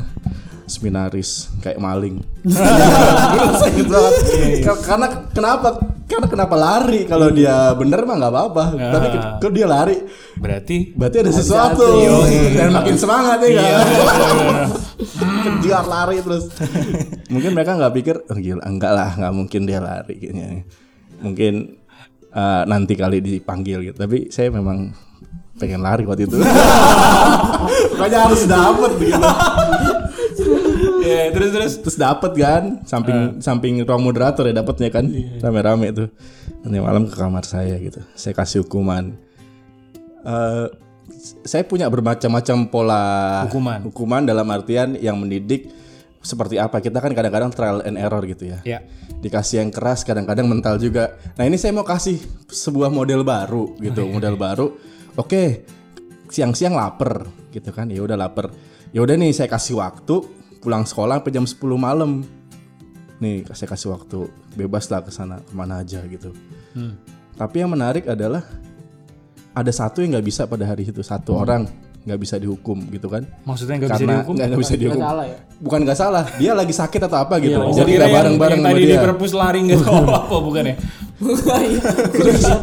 seminaris kayak maling. Banget Ka- karena kenapa? Karena kenapa lari? Kalau dia bener mah nggak apa-apa. Tapi ke- kalau dia lari Berarti berarti ada sesuatu. Dan makin semangat ya kan? kejar lari terus. Mungkin mereka nggak pikir oh, gila enggak lah nggak mungkin dia lari kayaknya. Mungkin eh, nanti kali dipanggil gitu. Tapi saya memang pengen lari waktu itu. Makanya harus dapet begitu ya terus terus. Terus dapet kan samping samping ruang moderator ya dapetnya kan. Rame-rame tuh. Nanti malam ke kamar saya gitu. Saya kasih hukuman. Eh, saya punya bermacam-macam pola Hukuman. hukuman dalam artian yang mendidik seperti apa. Kita kan kadang-kadang trial and error gitu ya. Ya. dikasih yang keras kadang-kadang mental juga. Nah ini saya mau kasih sebuah model baru gitu model baru. Oke siang-siang lapar gitu kan. Ya udah lapar. Ya udah nih saya kasih waktu pulang sekolah sampai jam 10 malam. Nih saya kasih waktu. Bebas lah ke sana ke mana aja gitu. Tapi yang menarik adalah ada satu yang nggak bisa pada hari itu. Satu orang nggak bisa dihukum gitu kan. Maksudnya nggak bisa dihukum? nggak bisa dihukum. salah ya? bukan nggak salah dia lagi sakit atau apa gitu. Oh, jadi nggak bareng-bareng yang sama tadi di dia. perpus lari nggak tahu apa bukan ya?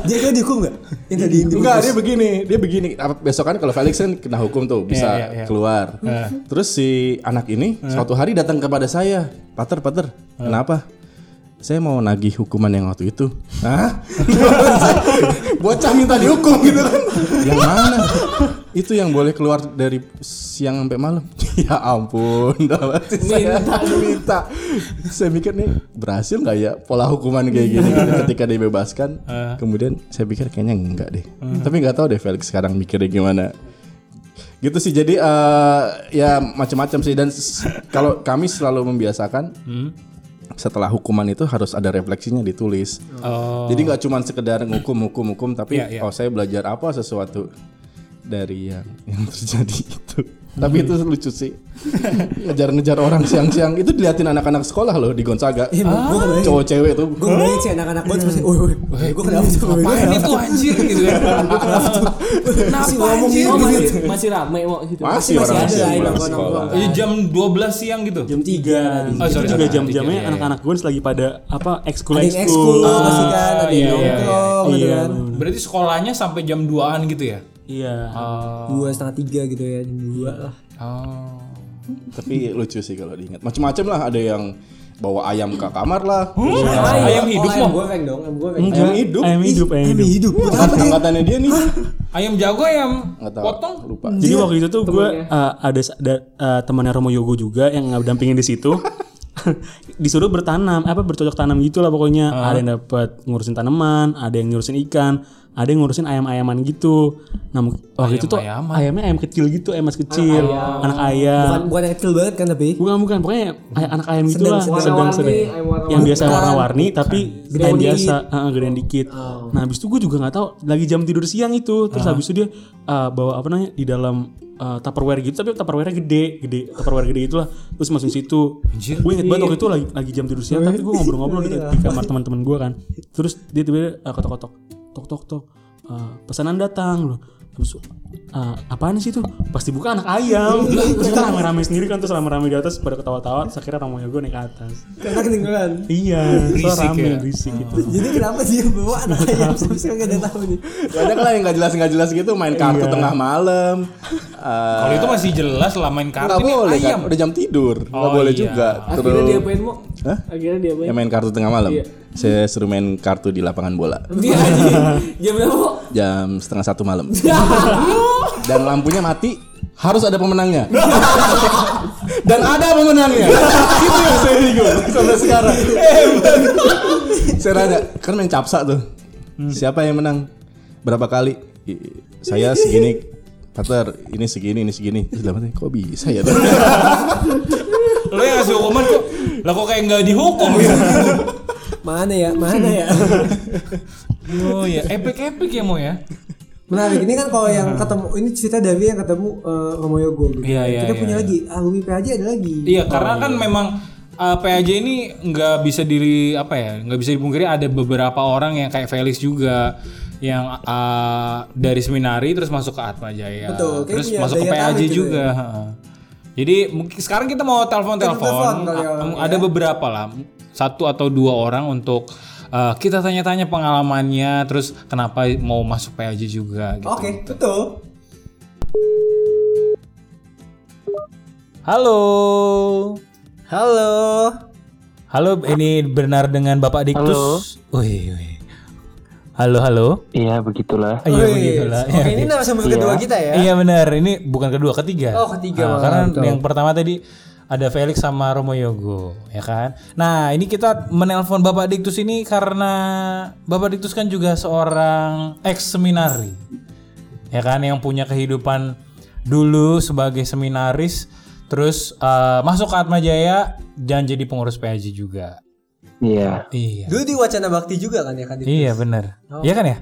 Dia kan dihukum nggak? Yang tadi Enggak, dia begini, dia begini. Apa, Besok kan kalau Felix kan kena hukum tuh, bisa Iya, iya, iya. keluar. Terus si anak ini suatu hari datang kepada saya, Pater, Pater, kenapa? Saya mau nagih hukuman yang waktu itu. Hah? Bocah minta dihukum gitu kan? Yang mana? Itu yang boleh keluar dari siang sampai malam. ya ampun, hati saya minta. Saya mikir nih berhasil nggak ya pola hukuman kayak gini gitu ketika dibebaskan. Kemudian saya pikir kayaknya enggak deh. Tapi nggak tahu deh Felix sekarang mikirnya gimana. Gitu sih jadi eh, ya macam-macam sih dan kalau kami selalu membiasakan setelah hukuman itu harus ada refleksinya ditulis. Oh. Jadi nggak cuma sekedar ngukum hukum hukum tapi Iya, iya. oh saya belajar apa sesuatu dari yang yang terjadi itu. Tapi itu lucu sih. Ngejar-ngejar orang siang-siang itu diliatin anak-anak sekolah loh di Gonzaga. Iya, kebayang. Cowok cewek tuh. Gue kebayang sih anak-anak gue masih, woi woi, gue kenapa tuh? Ngapain itu anjir gitu kan? Kenapa anjir? Masih, masih rame mau gitu. Masih masih orang ada masih lah. Iya jam 12 siang gitu. Jam 3 tadi. Oh, sorry, itu juga jam-jamnya Iya, iya. anak-anak gue lagi pada apa ekskul Ada yang ekskul ekskul. pasti kan, ada iya, yang iya, nongkrong gitu kan. Berarti sekolahnya sampai jam 2-an gitu ya? Iya. Dua setengah tiga gitu ya, jam dua lah. Oh. Tapi lucu sih kalau diingat. Macam-macam lah ada yang bawa ayam ke kamar lah. Terus Ayam hidup oh, ayam mau. goreng dong, ayam goreng. Ayam hidup. Ayam hidup, ayam Ayam hidup. hidup. Buat apa Angkat- dia? Angkatannya dia nih. Ayam jago ayam tahu. potong. Lupa. Jadi waktu itu tuh gue uh, ada ada uh, temannya Romo Yogo juga yang dampingin di situ. Disuruh bertanam, apa bercocok tanam gitu lah pokoknya. Ada yang dapat ngurusin tanaman, ada yang ngurusin ikan. Ada yang ngurusin ayam-ayaman gitu. Nah waktu itu tuh Ayam-ayaman. ayamnya ayam kecil gitu, ayam mas kecil, anak ayam. Bukan bukan yang kecil banget kan tapi. Bukan bukan pokoknya ay- anak ayam gitu lah sedang sedang ayam yang biasa warna-warni tapi ayam dikit. biasa Heeh, gedean dikit. Nah habis itu gue juga nggak tahu lagi jam tidur siang itu terus habis itu dia uh, bawa apa namanya di dalam uh, tupperware gitu tapi tupperware gede gede tupperware gede itulah terus masukin situ. Gue inget banget waktu itu lagi lagi jam tidur siang tapi gue ngobrol-ngobrol di, di kamar teman-teman gue kan. Terus dia tiba-tiba uh, ketok-ketok tok tok tok Uh, pesanan datang loh. Habis uh, apaan sih itu? Pasti buka anak ayam. Terus kita rame-rame sendiri kan terus rame-rame di atas pada ketawa-tawa. Terus akhirnya Romoyo gue naik ke atas. Karena ketinggalan. Iya, so Berisik rame ya? berisik gitu. Jadi kenapa dia bawa anak ayam sampai sekarang gak ada tahu nih. Banyak lah yang nggak jelas nggak jelas gitu main kartu Iya. tengah malam. Eh, Kalau itu masih jelas lah main kartu nggak ini boleh ayam. kan? Udah jam tidur, nggak Oh, boleh iya. juga. Akhirnya dia Terus apain mau? Hah? Akhirnya dia apain? ya main kartu tengah malam. Saya suruh main kartu di lapangan bola Dia anjing. Jam berapa? Jam setengah satu malam. Dan lampunya mati, harus ada pemenangnya. Dan ada pemenangnya. Itu yang saya bingung sampai sekarang. saya nanya, kan main capsa tuh. Siapa yang menang? Berapa kali? Saya segini. Pater, ini segini, ini segini. Terus kok bisa ya? Lo yang ngasih hukuman kok lah kok kayak nggak dihukum ya. Mana ya? Mana ya? Oh ya, epic-epic ya mau ya. Menarik. Ini kan kalau yang ketemu ini cerita dari yang ketemu eh, Romo Yogo gitu. Iya, iya, Kita iya, punya iya. lagi alumni PAJ ada lagi. Iya, karena kan memang uh, PAJ ini nggak bisa diri apa ya, nggak bisa dipungkiri ada beberapa orang yang kayak Felix juga yang uh, dari seminari terus masuk ke Atma Jaya, Betul, terus masuk ke PAJ juga. heeh. Jadi mungkin sekarang kita mau telepon-telepon, ya, ada beberapa lah, satu atau dua orang untuk uh, kita tanya-tanya pengalamannya, terus kenapa mau masuk PAJ juga. Gitu. Oke, betul. Halo, Halo. halo, ini benar dengan Bapak Diktus. Wih, wih. Halo, halo. Iya begitulah. Iya begitulah. Oke, ini narasumber kedua kita ya. Iya benar, ini bukan kedua, ketiga. Oh, ketiga Nah, karena betul. yang pertama tadi ada Felix sama Romo Yogo, ya kan? Nah, ini kita menelpon Bapak Diktus ini karena Bapak Diktus kan juga seorang ex seminari. Ya kan yang punya kehidupan dulu sebagai seminaris terus eh, masuk ke Atma Jaya dan jadi pengurus PAJ juga. Iya. Iya. Dulu di Wacana Bakti juga kan ya kan? Iya benar. Iya kan ya?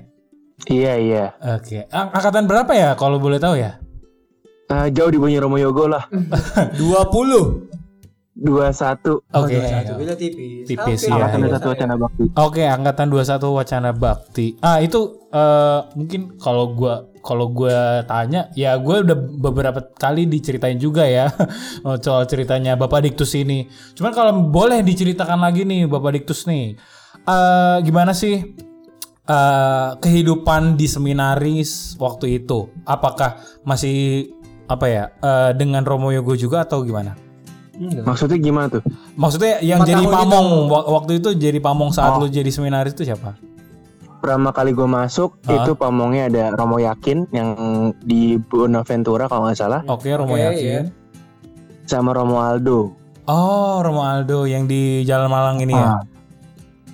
Iya iya. Oke. Ang- angkatan berapa ya kalau boleh tahu ya? Ah, jauh di Banyu Romo Yogo lah. 20. 21 Oke. Beda tipis. Tipis, Oke. iya, angkatan iya. 21 Wacana Bakti. Oke, angkatan 21 Wacana Bakti. Ah, itu eh, mungkin kalau gua kalau gua tanya, ya gue udah beberapa kali diceritain juga ya oh, soal ceritanya Bapak Diktus ini. Cuman kalau boleh diceritakan lagi nih Bapak Diktus nih. eh gimana sih eh, kehidupan di seminaris waktu itu? Apakah masih apa ya eh, dengan Romo Yogo juga atau gimana? Maksudnya gimana tuh? Maksudnya yang Empat jadi pamong wa- waktu itu jadi pamong saat lu jadi seminaris itu siapa? Pertama kali gue masuk itu pamongnya ada Romo Yakin yang di Bonaventura kalau nggak salah Oke, Romo Oke, Yakin. sama Romo Aldo. Oh, Romo Aldo yang di Jalan Malang ini ya. Ah.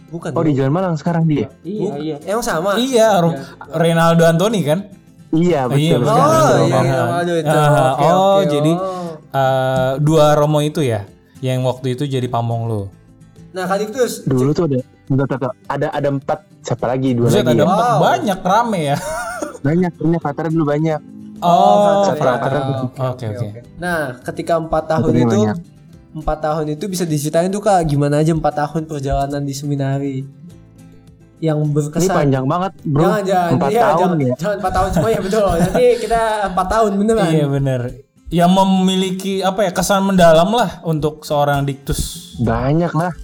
Bukan. Oh di Jalan Malang sekarang dia. Iya, iya. Emang sama? Iya, Rom- Reynaldo Antoni kan? Iya Iya, betul. sekali. Oh, Betul. iya, iya, itu. ah, Oke, oh, jadi oh. Eh, dua Romo itu ya yang waktu itu jadi pamong lu. Nah, kali itu Dulu tuh ada bentar, bentar, ada ada empat siapa lagi dua Buset, lagi ada ya? empat Wow. banyak rame ya. banyak banyak Fatara dulu banyak Oh, Frater, Frater. ya. Oke, oke. Nah, ketika empat tahun itu, banyak. empat tahun itu bisa diceritain tuh kak gimana aja empat tahun perjalanan di seminari yang ini berkesan. panjang banget bro Jangan, jangan, empat iya, tahun jangan, ya jangan empat tahun semuanya betul. Nanti kita empat tahun beneran. Iya bener. Yang memiliki apa ya kesan mendalam lah untuk seorang diktus. banyak lah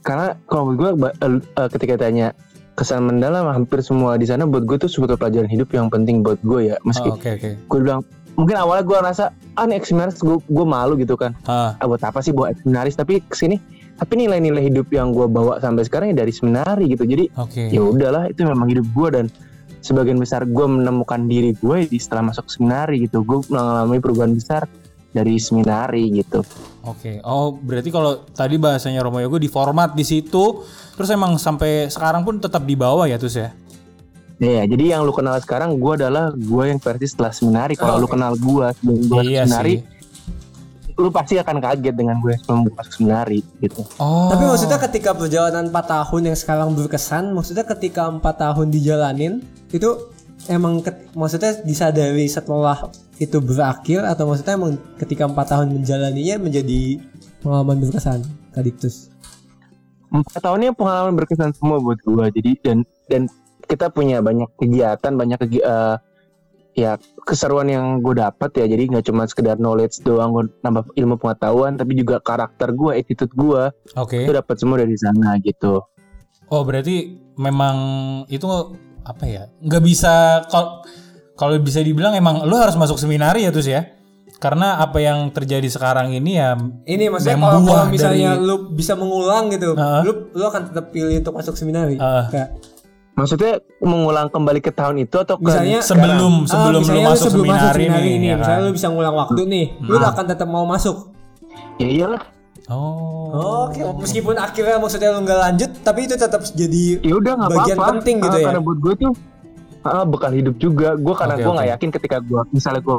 karena kalau menurut gue eh, ketika tanya kesan mendalam hampir semua di sana buat gue tuh sebetulnya pelajaran hidup yang penting buat gue ya meski Oh, Oke oke. gue bilang mungkin awalnya gue rasa ah nih ex-seminaris gue gue malu gitu kan Ah, ah, buat apa sih buat ex-seminaris tapi ke sini tapi nilai-nilai hidup yang gue bawa sampai sekarang ya dari seminari gitu jadi Oke. ya udahlah itu memang hidup gue dan sebagian besar gue menemukan diri gue di setelah masuk seminari gitu gue mengalami perubahan besar dari seminari gitu Oke. Oh, berarti kalau tadi bahasanya Romo Yogo di format di situ, terus emang sampai sekarang pun tetap di bawah ya terus ya? Iya, jadi yang lu kenal sekarang gue adalah gue yang versi setelah seminari. Kalau lu kenal gue sebelum gue Iya seminari, sih. Lu pasti akan kaget dengan gue masuk seminari gitu. Oh. Tapi maksudnya ketika perjalanan 4 tahun yang sekarang berkesan, maksudnya ketika 4 tahun dijalanin itu emang ket- maksudnya disadari setelah itu berakhir atau maksudnya emang ketika 4 tahun menjalaninya menjadi pengalaman berkesan Kadiktus. Empat tahun ini pengalaman berkesan semua buat gue. Jadi dan dan kita punya banyak kegiatan, banyak kegi eh, ya keseruan yang gue dapat ya. Jadi nggak cuma sekedar knowledge doang, gue nambah ilmu pengetahuan, tapi juga karakter gue, attitude gue Oke. itu dapat semua dari sana gitu. Oh berarti memang itu apa ya? Nggak bisa kalau kalau bisa dibilang emang lu harus masuk seminari ya terus ya? Karena apa yang terjadi sekarang ini ya Ini maksudnya kalau, kalau misalnya dari- lu bisa mengulang gitu, Heeh. lu lu akan tetap pilih untuk masuk seminari. Heeh. Kayak Maksudnya mengulang kembali ke tahun itu atau ke Misalnya- sebelum Ah, sebelum lu misalnya masuk sebelum seminari, nih, ini, ya misalnya kan? lu bisa ngulang waktu nih, lu akan tetap mau masuk. ya iyalah. Oh. Oke, meskipun akhirnya maksudnya lu nggak lanjut, tapi itu tetap jadi Ya udah Bagian apa-apa. penting gitu Ah, ya? Karena buat gue tuh ah, bekal hidup juga. Gue karena Oke, gue nggak oke. yakin ketika gue misalnya gue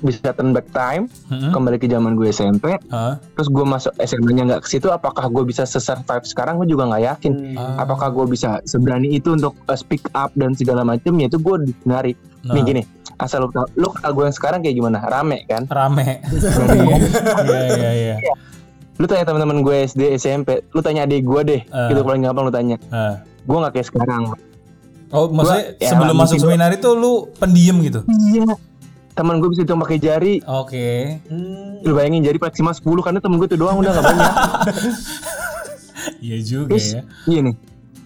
bisa turn back time Mm-mm. kembali ke zaman gue SMP Heeh. terus gue masuk SMA-nya nggak ke situ apakah gue bisa se-survive sekarang gue juga nggak yakin Ah. apakah gue bisa seberani itu untuk uh, speak up dan segala macam ya itu gue disenari Nah. nih gini asal lu tau lu gue yang sekarang kayak gimana rame kan Rame. Iya iya iya. lu tanya teman-teman gue SD SMP lu tanya adik gue deh Ah. gitu paling gampang lu tanya Ah. gue nggak kayak sekarang Oh maksudnya ya, sebelum masuk gua- seminari tuh lu pendiam gitu? iya teman gue bisa hitung pakai jari Oke. lu bayangin jari maksimal 10 karena temen gue tuh doang udah gak banyak Iya juga terus ya. iya nih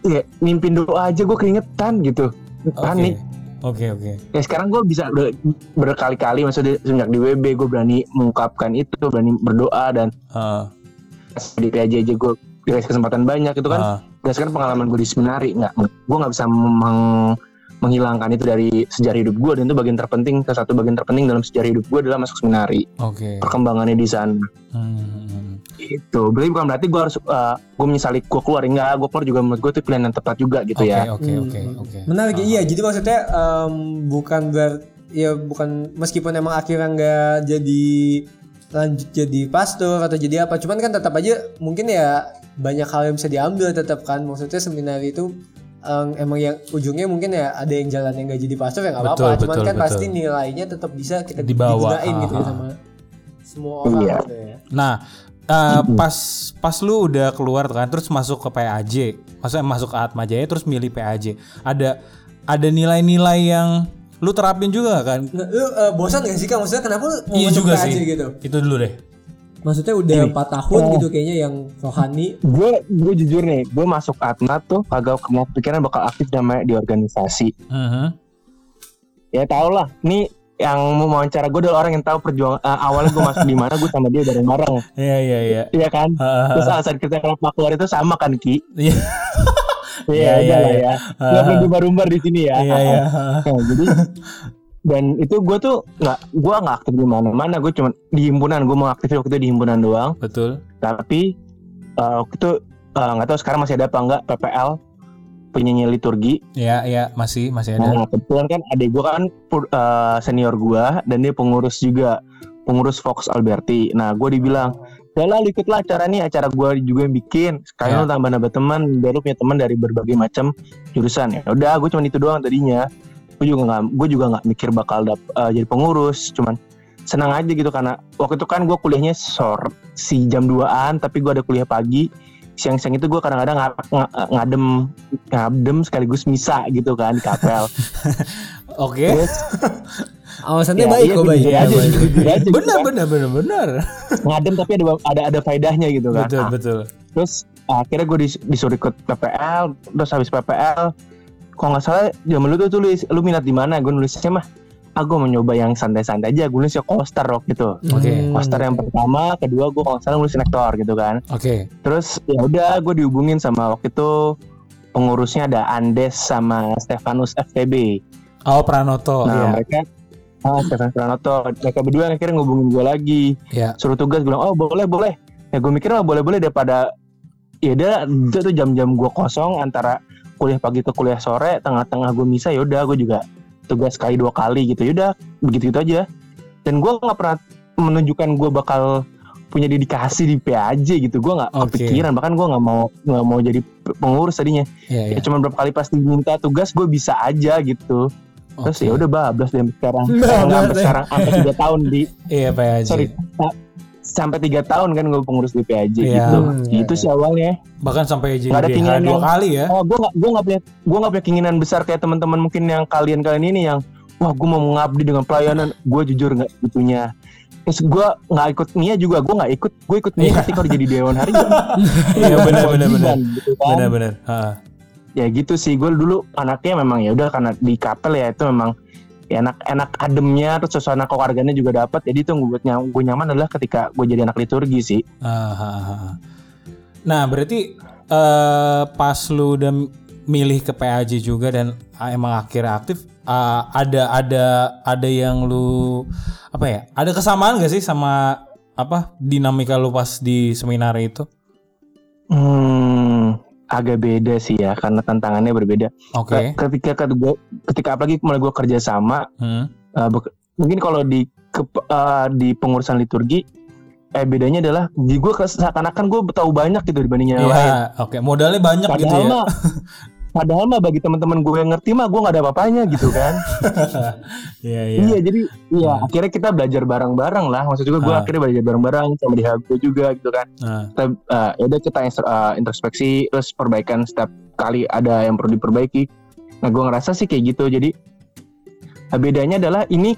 iya mimpin doa aja gue keringetan gitu Oke. panik Oke oke. ya sekarang gue bisa udah berkali-kali maksudnya sejak di WB gue berani mengungkapkan itu berani berdoa dan Ah, di PAJ aja gue dikasih kesempatan banyak itu kan ah. berdasarkan pengalaman gue di seminari nggak gue nggak bisa meng- menghilangkan itu dari sejarah hidup gue dan itu bagian terpenting salah satu bagian terpenting dalam sejarah hidup gue adalah masuk seminari. Oke. perkembangannya di sana. Hmm. itu berarti bukan berarti gue harus uh, gue menyesali gue keluar. Enggak gue keluar juga menurut gue itu pilihan yang tepat juga gitu Oke ya. Oke oke oke. Menarik iya. Jadi maksudnya em, bukan ber ya bukan meskipun emang akhirnya nggak jadi lanjut jadi pastor atau jadi apa cuman kan tetap aja mungkin ya banyak hal yang bisa diambil tetap kan. Maksudnya seminari itu em, emang yang ujungnya mungkin ya ada yang jalan yang nggak jadi pastor ya nggak apa-apa cuman betul, kan betul. pasti nilainya tetap bisa kita Dibawa, digunain gitu ya ah, sama semua orang Iya. gitu ya Nah, eh, pas pas lu udah keluar kan terus masuk ke PAJ. Maksudnya masuk ke Atma Jaya terus milih PAJ. Ada ada nilai-nilai yang lu terapin juga kan? Nah, lu eh, bosan gak sih kak maksudnya kenapa lu mau Iya masuk juga PAJ sih. gitu Itu dulu deh. Maksudnya udah empat tahun gitu kayaknya yang rohani. Gue gue jujur nih gue masuk Atma tuh kagak kena pikiran bakal aktif namanya di organisasi. Mhm. ya tau lah nih yang mau wawancara gue adalah orang yang tahu perjuangan uh, awalnya gue masuk di mana gue sama dia bareng-bareng. Iya iya iya. iya kan? Ah, terus alasan kita kenapa keluar itu sama kan Ki? Iya. iya Iya, iya, iya. ya. Nggak perlu diumbar-umbar di sini ya. Iya iya. Nah, jadi dan itu gue tuh nggak gue nggak aktif di mana-mana gue cuma di himpunan gue mau aktif waktu itu di himpunan doang Betul. tapi uh, waktu itu uh, nggak tahu sekarang masih ada apa enggak PPL penyanyi liturgi Iya iya masih masih ada. Nah, kebetulan kan adik gue kan uh, senior gue dan dia pengurus juga pengurus Fox Alberti. Nah, gue dibilang, ya lah ikutlah acara nih, acara gue juga yang bikin. Ya. Sekalian lu tambah nambah teman, biar lu punya teman dari berbagai macam jurusan ya. Udah, gue cuma itu doang tadinya. Gue juga nggak, gue juga nggak mikir bakal dap, uh, jadi pengurus. Cuman senang aja gitu karena waktu itu kan gue kuliahnya sore si jam 2an, tapi gue ada kuliah pagi. Siang-siang itu gue kadang-kadang nga- nga- ngadem ngadem sekaligus misa gitu kan di kapel. Oke. Alasannya Ya, baik iya, kok baik aja, baik. aja gitu Benar benar benar benar. ngadem tapi ada ada ada faedahnya gitu kan. Betul Ah, betul. terus akhirnya gue dis- disuruh ikut PPL, terus habis PPL, kalau nggak salah zaman lu tuh tulis lu minat di mana? Gue nulisnya mah, ah gue mau nyoba yang santai-santai aja. Gue nulis ya coaster rock gitu. Oke. Hmm. Coaster yang pertama, kedua gue kalau salah nulis nektor gitu kan. Oke. Terus ya udah gue dihubungin sama waktu itu pengurusnya ada Andes sama Stefanus FTB. Oh Pranoto. Nah Iya. mereka ah Stefan Pranoto mereka berdua akhirnya ngubungin gue lagi Iya. suruh tugas bilang oh boleh boleh ya gue mikir mah boleh boleh daripada ya udah itu tuh jam-jam gue kosong antara kuliah pagi ke kuliah sore tengah-tengah gue misa ya udah gue juga tugas sekali dua kali gitu yaudah begitu gitu aja dan gue nggak pernah menunjukkan gue bakal punya dedikasi di PAJ gitu gue nggak Oke. kepikiran bahkan gue nggak mau nggak mau jadi pengurus tadinya Iya, iya. ya cuma berapa kali pas diminta tugas gue bisa aja gitu terus Oke. ya udah bablas deh sampai sekarang nggak sampai deh. sekarang sampai tiga tahun di Iya, Haji. sorry sampai tiga tahun kan gue pengurus di PAJ Iya. gitu Hmm, iya, itu sih awalnya Bahkan sampai jadi ada keinginan dua yang- kali ya. Oh, gue gak, gue gak punya, gue gak punya keinginan besar kayak teman-teman mungkin yang kalian-kalian ini yang, wah gue mau mengabdi dengan pelayanan. Gue jujur nggak gitunya. Terus gue nggak ikut Nia juga, gue nggak ikut, gue ikut Nia ketika udah jadi dewan harian. Iya, benar, benar, benar. Gitu kan. Benar-benar. Ha. Ya gitu sih, gue dulu anaknya memang ya udah karena di kapel ya itu memang enak enak ademnya terus suasana keluarganya juga dapat jadi itu yang gue nyam, gue nyaman adalah ketika gue jadi anak liturgi sih Ah, ah, ah, ah. Nah, berarti eh pas lu udah milih ke PAJ juga dan ah, emang akhirnya aktif, ah, ada ada ada yang lu apa ya? Ada kesamaan gak sih sama apa dinamika lu pas di seminar itu? hmm, agak beda sih ya karena tantangannya berbeda Oke. ketika ketika, ketika apalagi mulai gue kerja sama Hmm. uh, mungkin kalau di ke- uh, di pengurusan liturgi eh bedanya adalah di gue seakan-akan gue tahu banyak gitu dibanding yang lain Iya, oke. Modalnya banyak padahal gitu ya. padahal mah bagi teman-teman gue yang ngerti mah gue nggak ada apa-apanya gitu kan. Iya, iya. iya jadi iya akhirnya kita belajar bareng-bareng lah. Maksud juga gue Ah. akhirnya belajar bareng-bareng sama di gue juga gitu kan. Nah, kita uh, ya udah kita uh, introspeksi terus perbaikan setiap kali ada yang perlu diperbaiki. Nah gue ngerasa sih kayak gitu. Jadi uh, bedanya adalah ini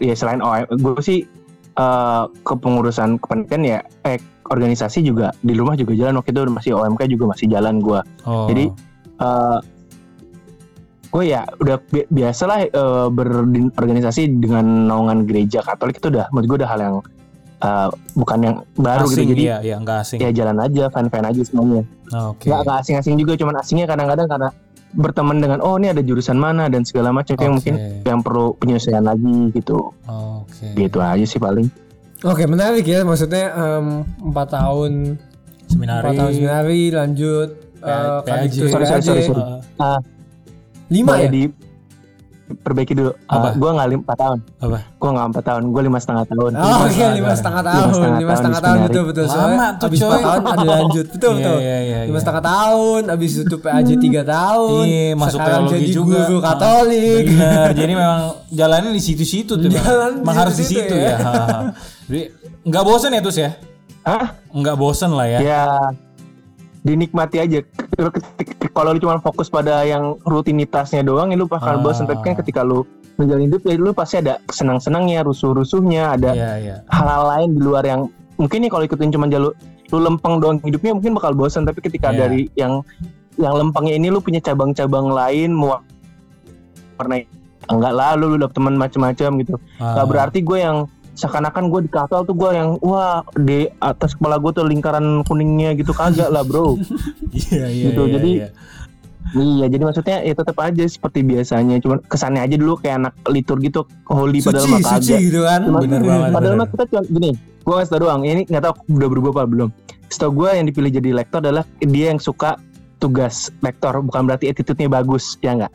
ya selain OM gue sih uh, kepengurusan kependidikan ya eh organisasi juga di rumah juga jalan. Waktu itu masih OMK juga masih jalan gue. Oh. Jadi, uh, gue ya udah bi- biasalah uh, berorganisasi dengan naungan gereja Katolik itu udah menurut gue udah hal yang uh, bukan yang baru asing gitu jadi ya, ya nggak asing. ya jalan aja fan fan aja semuanya Oke. nggak nggak asing-asing juga cuman asingnya kadang-kadang karena berteman dengan oh ini ada jurusan mana dan segala macam itu yang mungkin yang perlu penyesuaian lagi gitu Oke. gitu aja sih paling Oke menarik ya maksudnya em, empat tahun Seminari. empat tahun seminari lanjut Eh, PAJ. Sorry, sorry, sorry, sorry. Uh, lima ya di perbaiki dulu Apa? gue nggak lim- empat tahun Apa? gue nggak empat tahun gue lima setengah tahun Oh iya setengah lima tahun. setengah Lima tahun, setengah lima tahun setengah di tahun betul betul. Lama tuh, abis coy. tahun ada lanjut, betul Iya, betul. iya, iya, Lima iya. setengah tahun, abis itu PAJ tiga tahun. Iya, masuk sekarang teologi jadi juga. guru Ah, Katolik. Bener, jadi memang jalannya di situ-situ tuh. Jalan di Emang harus di situ-situ situ ya. ya. Jadi nggak bosen ya Tus ya? Hah? Nggak bosen lah ya. ya dinikmati aja Lu kalau lu cuma fokus pada yang rutinitasnya doang ya lu bakal Ah. bosan tapi kan ketika lu menjalani hidup ya lu pasti ada senang-senangnya rusuh-rusuhnya ada Iya, iya. hal-hal lain di luar yang mungkin nih kalau ikutin cuma jalur lu lempeng doang hidupnya mungkin bakal bosan tapi ketika Iya. dari yang yang lempengnya ini lu punya cabang-cabang lain mau warna enggak lah lu, lu dapet teman macam-macam gitu Ah. Gak berarti gue yang seakan-akan gue di kapal tuh gue yang wah di atas kepala gue tuh lingkaran kuningnya gitu kagak lah bro Iya, iya, gitu, iya, jadi- iya. iya jadi maksudnya ya tetap aja seperti biasanya cuman kesannya aja dulu kayak anak liturgi tuh holy padahal Suci, mah suci kagak gitu kan. Cuma- Bener banget, padahal mah kita cuma gini gue ngasih tau doang ini nggak tahu udah berubah apa belum setahu gue yang dipilih jadi lektor adalah dia yang suka tugas lektor bukan berarti attitude-nya bagus ya enggak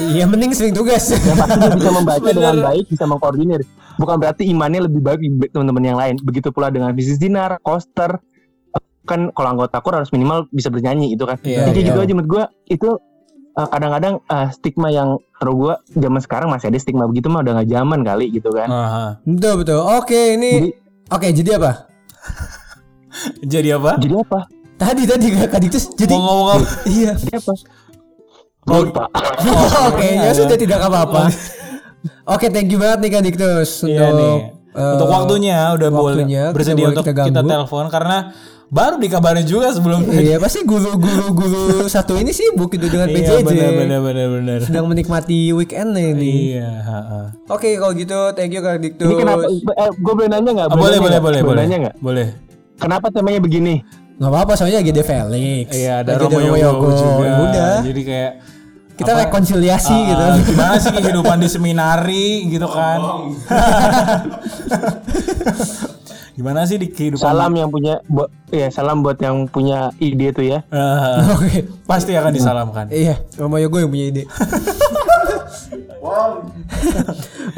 Iya mending sering tugas. yang pasti dia bisa membaca Bener. dengan baik bisa mengkoordinir bukan berarti imannya lebih baik teman-teman yang lain begitu pula dengan bisnis dinar koster kan kalau anggota kur harus minimal bisa bernyanyi itu kan Iya, Jadi iya. gitu aja menurut gue itu uh, kadang-kadang uh, stigma yang menurut gue zaman sekarang masih ada stigma begitu mah udah gak zaman kali gitu kan Aha. betul betul. Oke ini, oke jadi apa? Jadi apa? jadi apa Tadi tadi kadiktus jadi Mau ngomong apa? iya. jadi apa Oh, Oke ya sudah tidak apa-apa. Oke thank you banget nih kadiktus untuk Iya nih. eh, untuk waktunya udah waktunya, boleh bersedia untuk kita kita, telepon karena baru dikabarin juga sebelum Iya pasti guru-guru guru satu ini sibuk gitu dengan Iya, PJJ. bener bener bener bener. Sedang menikmati weekend ini. Iya. Oke kalau gitu thank you kadiktus. ini kenapa eh, gue boleh nanya nggak Ah, boleh boleh boleh boleh. nanya nggak Boleh. kenapa temanya begini Gak apa-apa soalnya lagi ada Felix. Iya, ada Romo Yogo juga. Ya Udah. Jadi kayak Kita apa, rekonsiliasi ah, gitu. Gimana sih kehidupan di seminari gitu kan? Gimana sih di kehidupan? Salam yang punya buat ya salam buat yang punya ide tuh ya. Ah, Oke. pasti akan disalamkan. Iya, Romo Yogo yang punya ide.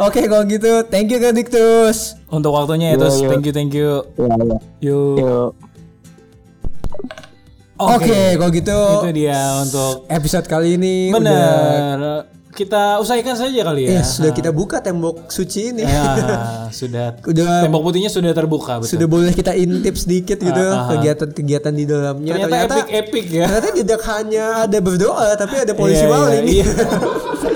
Oke, kalau gitu, thank you Kak Diktus. Untuk waktunya ya, terus Yo, yo. thank you thank you. Ya, ya. Yuk. Oke, kalau gitu Itu dia untuk episode kali ini udah benar. Kita usaikan saja kali ya. eh, sudah kita buka tembok suci ini. Ya, sudah. Udah Tembok putihnya sudah terbuka betul. sudah boleh kita intip sedikit gitu kegiatan-kegiatan di dalamnya. Ternyata epic-epic ya. Ternyata tidak hanya ada berdoa tapi ada polisi Iya, iya, maling. iya.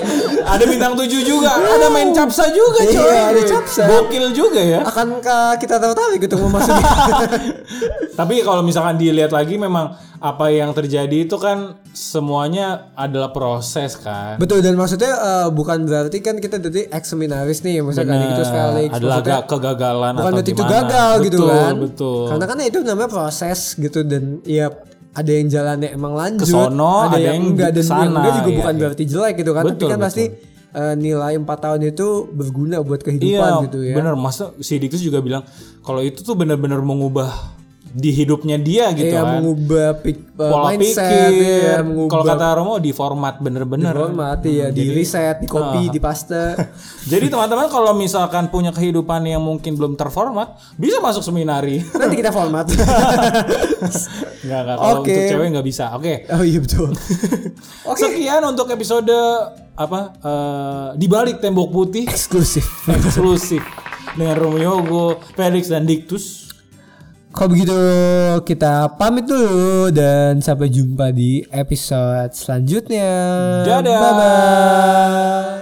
ada bintang tujuh juga, ada main capsa juga Iya, coy. ada capsa. Gokil juga ya. Akankah kita tertarik gitu memasuki? Tapi kalau misalkan dilihat lagi memang apa yang terjadi itu kan semuanya adalah proses kan. Betul dan maksudnya eh, bukan berarti kan kita jadi ex seminaris nih misalkan Bener. gitu Felix adalah maksudnya kegagalan bukan atau berarti itu gagal gitu Betul, kan Betul. karena kan itu namanya proses gitu dan ya ada yang jalannya emang lanjut Kesono, ada, ada yang yang enggak dan yang enggak juga iya, bukan iya. berarti jelek gitu kan tapi Betul, kan betul. pasti eh, nilai 4 tahun itu berguna buat Iya, kehidupan gitu ya bener. Masa si Diktus juga bilang kalau itu tuh benar-benar mengubah di hidupnya dia gitu Iya, kan. mengubah pik, eh, Pola mindset pikir. ya, Kalau kata Romo di format bener-bener. format ya di reset di copy Ah. di paste Jadi teman-teman kalau misalkan punya kehidupan yang mungkin belum terformat, bisa masuk seminari. nanti kita format Enggak, enggak. Kalau Oke. untuk cewek nggak bisa. Oke. oh iya betul Sekian untuk episode apa eh, di balik tembok putih eksklusif eksklusif dengan Romo Yogo, Felix dan Diktus. Kalau begitu kita pamit dulu dan sampai jumpa di episode selanjutnya. Dadah. Bye bye.